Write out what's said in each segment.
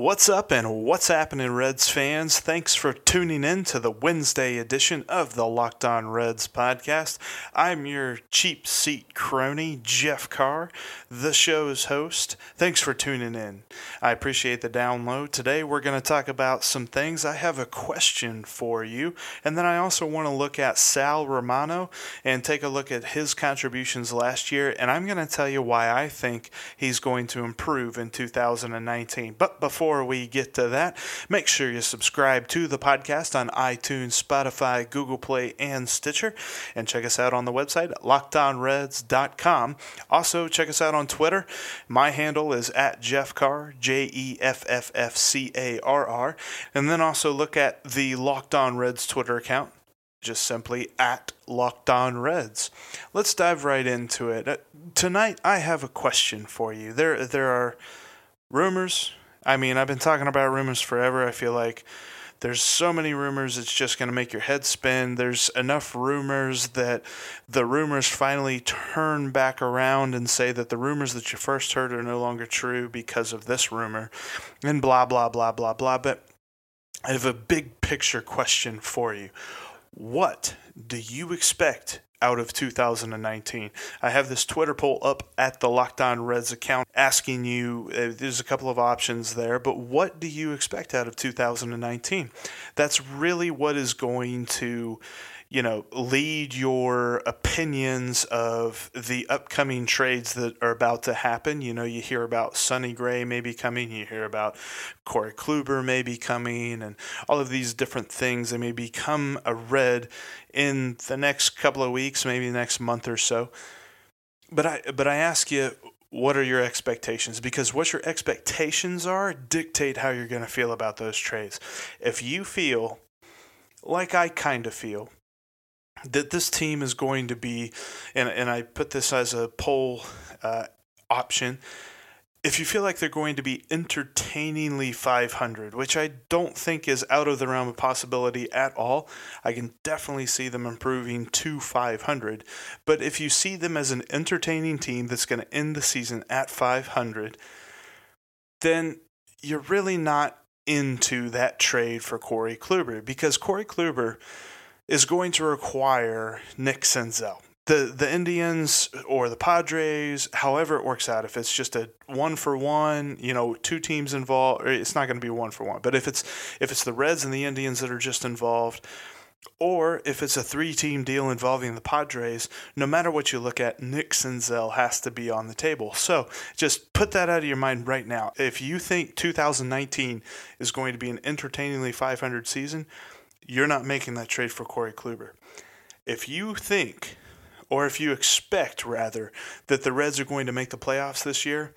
What's up and what's happening, Reds fans? Thanks for tuning in to the Wednesday edition of the Locked On Reds podcast. I'm your cheap seat crony, Jeff Carr, the show's host. Thanks for tuning in. I appreciate the download. Today we're going to talk about some things. I have a question for you, and then I also want to look at Sal Romano and take a look at his contributions last year, and I'm going to tell you why I think he's going to improve in 2019. But before before we get to that, make sure you subscribe to the podcast on iTunes, Spotify, Google Play, and Stitcher. And check us out on the website lockedonreds.com. Also, check us out on Twitter. My handle is at Jeff Carr, J E F F F C A R R. And then also look at the Locked On Reds Twitter account just simply at Locked On Reds. Let's dive right into it. Uh, tonight, I have a question for you. There, there are rumors, I mean, I've been talking about rumors forever. I feel like there's so many rumors, it's just going to make your head spin. There's enough rumors that the rumors finally turn back around and say that the rumors that you first heard are no longer true because of this rumor, and blah, blah, blah, blah, blah. But I have a big picture question for you. What do you expect out of 2019. I have this Twitter poll up at the Locked On Reds account asking you, uh, there's a couple of options there, but what do you expect out of 2019? That's really what is going to you know, lead your opinions of the upcoming trades that are about to happen. You know, you hear about Sonny Gray maybe coming, you hear about Corey Kluber maybe coming, and all of these different things. They may become a red in the next couple of weeks, maybe the next month or so. But I, but I ask you, what are your expectations? Because what your expectations are dictate how you're going to feel about those trades. If you feel like I kind of feel that this team is going to be, and, and I put this as a poll uh, option. If you feel like they're going to be entertainingly 500, which I don't think is out of the realm of possibility at all, I can definitely see them improving to 500. But if you see them as an entertaining team that's going to end the season at 500, then you're really not into that trade for Corey Kluber because Corey Kluber is going to require Nick Senzel. The, the Indians or the Padres, however it works out, if it's just a one for one, you know, two teams involved, it's not going to be one for one. But if it's if it's the Reds and the Indians that are just involved, or if it's a three team deal involving the Padres, no matter what you look at, Nick Senzel has to be on the table. So just put that out of your mind right now. If you think 2019 is going to be an entertainingly 500 season, you're not making that trade for Corey Kluber. If you think, or if you expect rather, that the Reds are going to make the playoffs this year,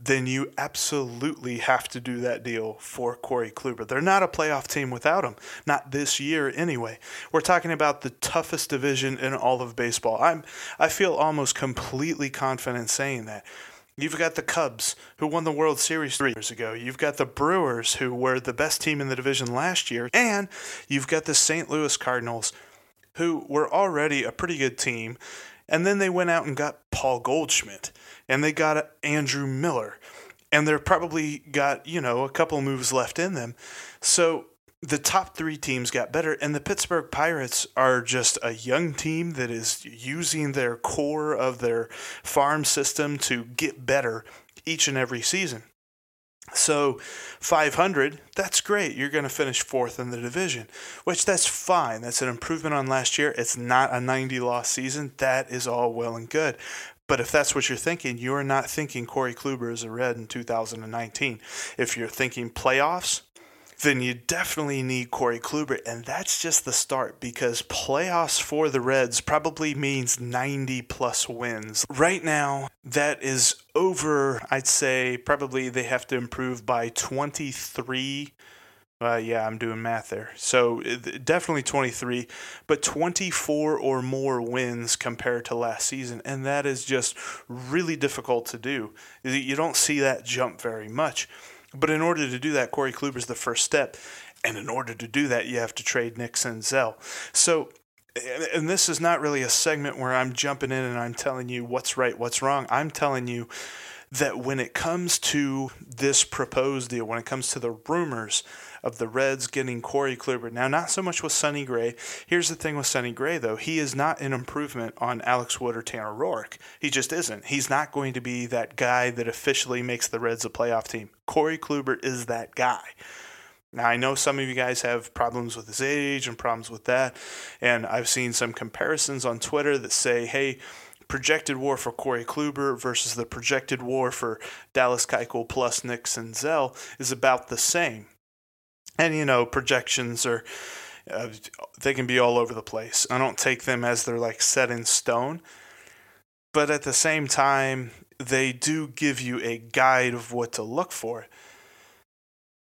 then you absolutely have to do that deal for Corey Kluber. They're not a playoff team without him, not this year anyway. We're talking about the toughest division in all of baseball. I'm I feel almost completely confident saying that. You've got the Cubs, who won the World Series three years ago. You've got the Brewers, who were the best team in the division last year. And you've got the St. Louis Cardinals, who were already a pretty good team. And then they went out and got Paul Goldschmidt, and they got Andrew Miller. And they're probably got, you know, a couple moves left in them. So the top three teams got better, and the Pittsburgh Pirates are just a young team that is using their core of their farm system to get better each and every season. So 500, that's great. You're going to finish fourth in the division, which that's fine. That's an improvement on last year. It's not a 90 loss season. That is all well and good. But if that's what you're thinking, you're not thinking Corey Kluber is a red in 2019. If you're thinking playoffs, then you definitely need Corey Kluber. And that's just the start because playoffs for the Reds probably means 90 plus wins. Right now, that is over, I'd say, probably they have to improve by 23. Uh, yeah, I'm doing math there. So definitely 23, but 24 or more wins compared to last season. And that is just really difficult to do. You don't see that jump very much. But in order to do that, Corey Kluber is the first step. And in order to do that, you have to trade Nick Senzel. So and this is not really a segment where I'm jumping in and I'm telling you what's right, what's wrong. I'm telling you that when it comes to this proposed deal, when it comes to the rumors of the Reds getting Corey Kluber, now not so much with Sonny Gray. Here's the thing with Sonny Gray, though. He is not an improvement on Alex Wood or Tanner Roark. He just isn't. He's not going to be that guy that officially makes the Reds a playoff team. Corey Kluber is that guy. Now, I know some of you guys have problems with his age and problems with that. And I've seen some comparisons on Twitter that say, hey, projected WAR for Corey Kluber versus the projected WAR for Dallas Keuchel plus Nick Senzel is about the same. And, you know, projections are, uh, they can be all over the place. I don't take them as they're like set in stone. But at the same time, they do give you a guide of what to look for.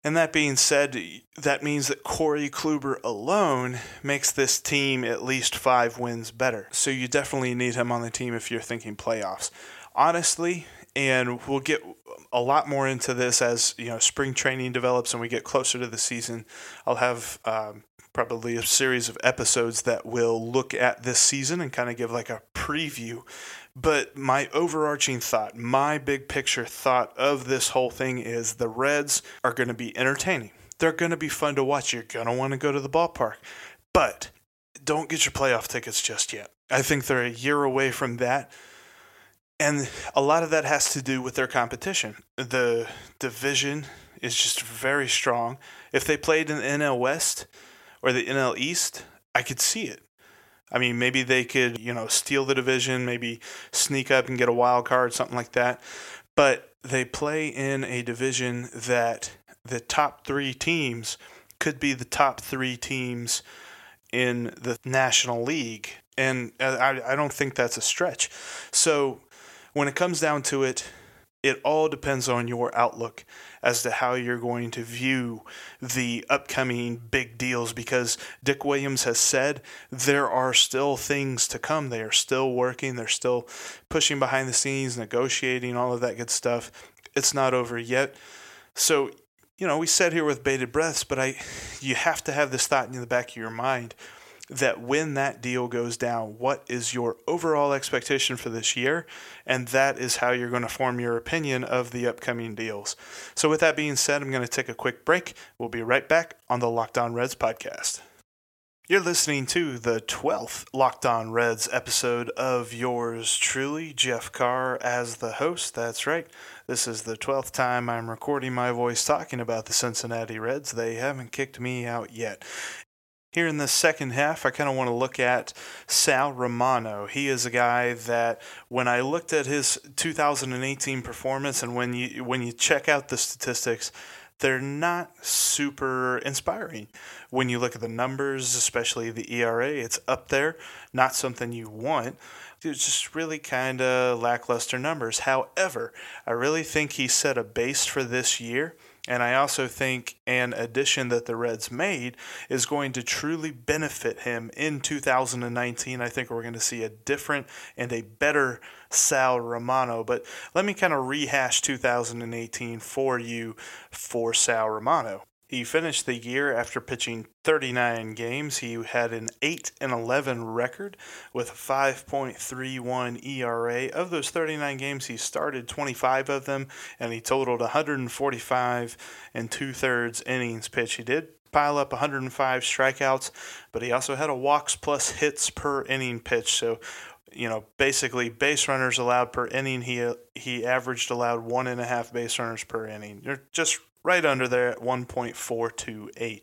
And that being said, that means that Corey Kluber alone makes this team at least five wins better. So you definitely need him on the team if you're thinking playoffs. Honestly, and we'll get a lot more into this as you know spring training develops and we get closer to the season. I'll have um, probably a series of episodes that will look at this season and kind of give like a preview but my overarching thought, my big picture thought of this whole thing is the Reds are going to be entertaining. They're going to be fun to watch. You're going to want to go to the ballpark. But don't get your playoff tickets just yet. I think they're a year away from that. And a lot of that has to do with their competition. The division is just very strong. If they played in the NL West or the NL East, I could see it. I mean, maybe they could, you know, steal the division, maybe sneak up and get a wild card, something like that. But they play in a division that the top three teams could be the top three teams in the National League. And uh, I, I don't think that's a stretch. So when it comes down to it, it all depends on your outlook as to how you're going to view the upcoming big deals because Dick Williams has said there are still things to come. They are still working, they're still pushing behind the scenes, negotiating, all of that good stuff. It's not over yet. So, you know, we said here with bated breaths, but I you have to have this thought in the back of your mind that when that deal goes down, what is your overall expectation for this year? And that is how you're going to form your opinion of the upcoming deals. So, with that being said, I'm going to take a quick break. We'll be right back on the Locked On Reds podcast. You're listening to the 12th Locked On Reds episode of yours truly, Jeff Carr, as the host. That's right. This is the 12th time I'm recording my voice talking about the Cincinnati Reds. They haven't kicked me out yet. Here in the second half, I kind of want to look at Sal Romano. He is a guy that, when I looked at his 2018 performance, and when you when you check out the statistics, they're not super inspiring. When you look at the numbers, especially the ERA, it's up there. Not something you want. It's just really kind of lackluster numbers. However, I really think he set a base for this year and I also think an addition that the Reds made is going to truly benefit him in 2019. I think we're going to see a different and a better Sal Romano. But let me kind of rehash 2018 for you for Sal Romano. He finished the year after pitching 39 games. He had an 8 and 11 record with a 5.31 ERA. Of those 39 games, he started 25 of them, and he totaled 145 and two thirds innings pitched. He did pile up 105 strikeouts, but he also had a walks plus hits per inning pitch. So you know, basically base runners allowed per inning. He he averaged allowed one and a half base runners per inning. You're just right under there at 1.428.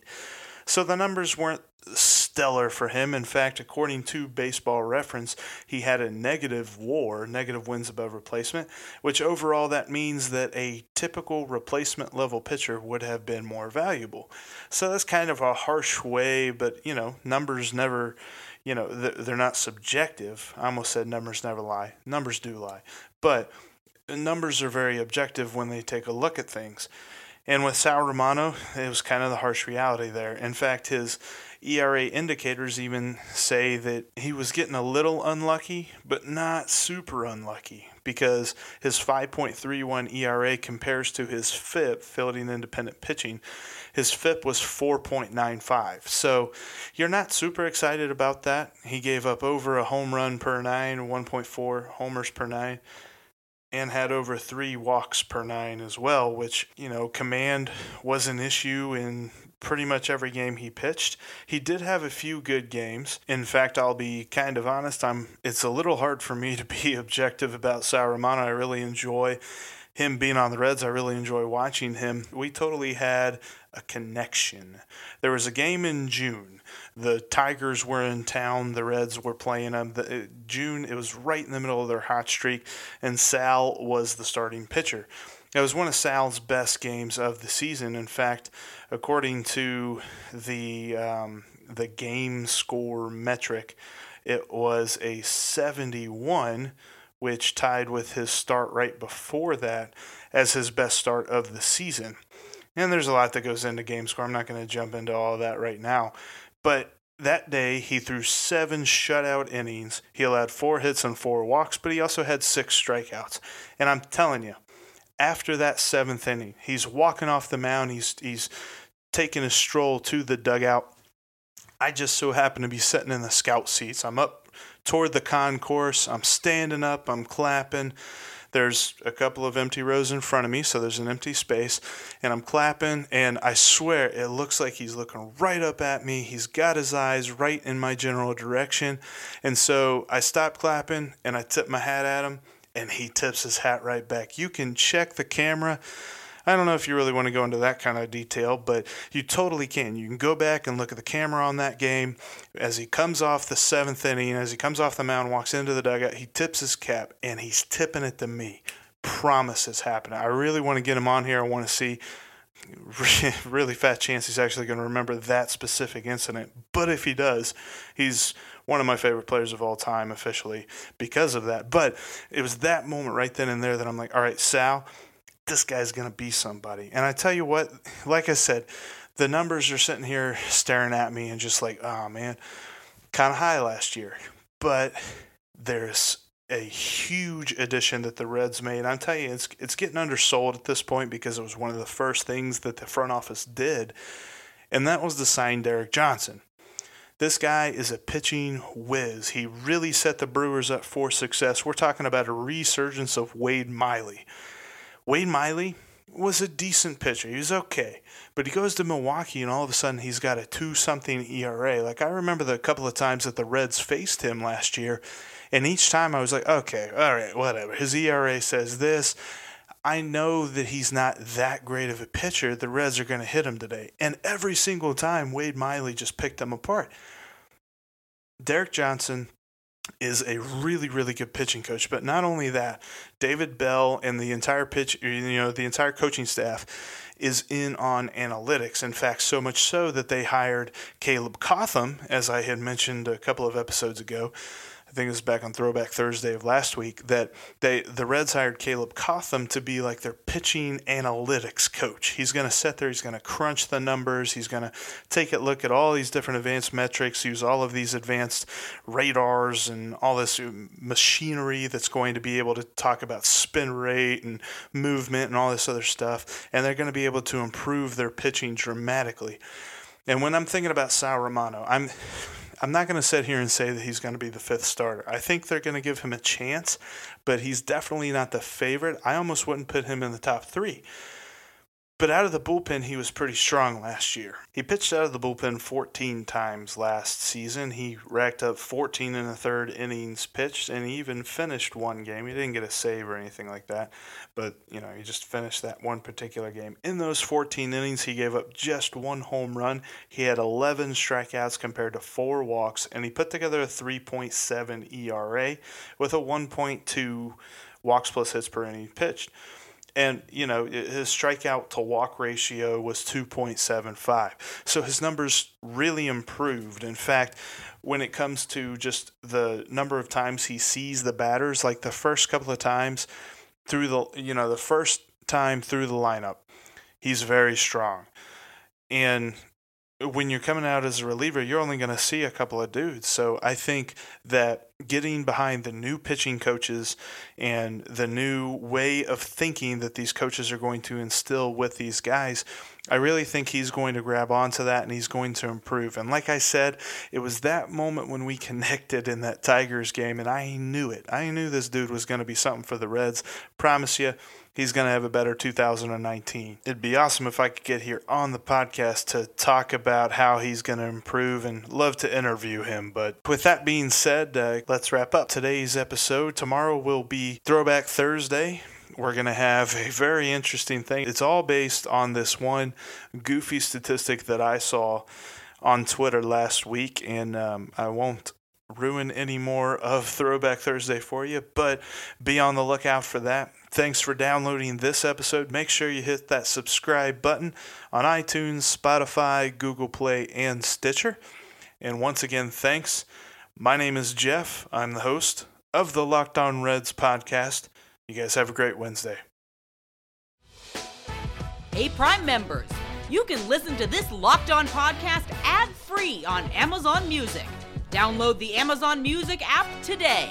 So the numbers weren't stellar for him. In fact, according to Baseball Reference, he had a negative WAR, negative wins above replacement, which overall that means that a typical replacement level pitcher would have been more valuable. So that's kind of a harsh way, but you know, numbers never, you know, they're not subjective. I almost said numbers never lie. Numbers do lie. But uh, numbers are very objective when they take a look at things. And with Sal Romano, it was kind of the harsh reality there. In fact, his ERA indicators even say that he was getting a little unlucky, but not super unlucky because his 5.31 ERA compares to his FIP, fielding independent pitching. His FIP was 4.95. So you're not super excited about that. He gave up over a home run per nine, 1.4 homers per nine and had over three walks per nine as well, which, you know, command was an issue in pretty much every game he pitched. He did have a few good games. In fact, I'll be kind of honest, I'm it's a little hard for me to be objective about Sal Romano. I really enjoy him being on the Reds. I really enjoy watching him. We totally had a connection. There was a game in June. The Tigers were in town. The Reds were playing them. The, uh, June, it was right in the middle of their hot streak, and Sal was the starting pitcher. It was one of Sal's best games of the season. In fact, according to the um, the game score metric, it was a 71, which tied with his start right before that as his best start of the season. And there's a lot that goes into game score. I'm not going to jump into all of that right now. But that day, he threw seven shutout innings. He allowed four hits and four walks, but he also had six strikeouts. And I'm telling you, after that seventh inning, he's walking off the mound. He's he's taking a stroll to the dugout. I just so happen to be sitting in the scout seats. I'm up toward the concourse. I'm standing up. I'm clapping. There's a couple of empty rows in front of me, so there's an empty space, and I'm clapping, and I swear it looks like he's looking right up at me. He's got his eyes right in my general direction, and so I stop clapping and I tip my hat at him, and he tips his hat right back. You can check the camera. I don't know if you really want to go into that kind of detail, but you totally can. You can go back and look at the camera on that game as he comes off the seventh inning, as he comes off the mound, walks into the dugout, he tips his cap and he's tipping it to me. Promise it's happening. I really want to get him on here. I want to see really fat chance he's actually going to remember that specific incident. But if he does, he's one of my favorite players of all time officially because of that. But it was that moment right then and there that I'm like, all right, Sal, this guy's going to be somebody. And I tell you what, like I said, the numbers are sitting here staring at me and just like, oh man, kind of high last year. But there's a huge addition that the Reds made. I'm telling you, it's it's getting undersold at this point because it was one of the first things that the front office did, and that was to sign Derek Johnson. This guy is a pitching whiz. He really set the Brewers up for success. We're talking about a resurgence of Wade Miley. Wade Miley was a decent pitcher. He was okay. But he goes to Milwaukee and all of a sudden he's got a 2 something ERA. Like I remember the couple of times that the Reds faced him last year and each time I was like, "Okay, all right, whatever." His ERA says this. I know that he's not that great of a pitcher. The Reds are going to hit him today. And every single time Wade Miley just picked them apart. Derek Johnson is a really really good pitching coach. But not only that david bell and the entire pitch you know the entire coaching staff is in on analytics. In fact so much so that they hired caleb cotham as i had mentioned a couple of episodes ago think it was back on Throwback Thursday of last week that they the Reds hired Caleb Cotham to be like their pitching analytics coach. He's going to sit there, he's going to crunch the numbers, he's going to take a look at all these different advanced metrics, use all of these advanced radars and all this uh, machinery that's going to be able to talk about spin rate and movement and all this other stuff, and they're going to be able to improve their pitching dramatically. And when I'm thinking about Sal Romano, I'm I'm not going to sit here and say that he's going to be the fifth starter. I think they're going to give him a chance, but he's definitely not the favorite. I almost wouldn't put him in the top three. But out of the bullpen, he was pretty strong last year. He pitched out of the bullpen 14 times last season. He racked up 14 and a third innings pitched, and he even finished one game. He didn't get a save or anything like that, but you know he just finished that one particular game. In those 14 innings, he gave up just one home run. He had 11 strikeouts compared to four walks, and he put together a 3.7 ERA with a 1.2 walks plus hits per inning pitched and you know his strikeout to walk ratio was 2.75 so his numbers really improved in fact when it comes to just the number of times he sees the batters like the first couple of times through the you know the first time through the lineup He's very strong. And when you're coming out as a reliever, you're only going to see a couple of dudes. So I think that getting behind the new pitching coaches and the new way of thinking that these coaches are going to instill with these guys, I really think he's going to grab onto that and he's going to improve. And like I said, it was that moment when we connected in that Tigers game, and I knew it. I knew this dude was going to be something for the Reds. Promise you, he's going to have a better 2019. It'd be awesome if I could get here on the podcast to talk about how he's going to improve and love to interview him. But with that being said, uh, let's wrap up today's episode. Tomorrow will be Throwback Thursday. We're going to have a very interesting thing. It's all based on this one goofy statistic that I saw on Twitter last week, and um, I won't ruin any more of Throwback Thursday for you, but be on the lookout for that. Thanks for downloading this episode. Make sure you hit that subscribe button on iTunes, Spotify, Google Play, and Stitcher. And once again, thanks. My name is Jeff. I'm the host of the Locked On Reds podcast. You guys have a great Wednesday. Hey, Prime members, you can listen to this Locked On podcast ad free on Amazon Music. Download the Amazon Music app today.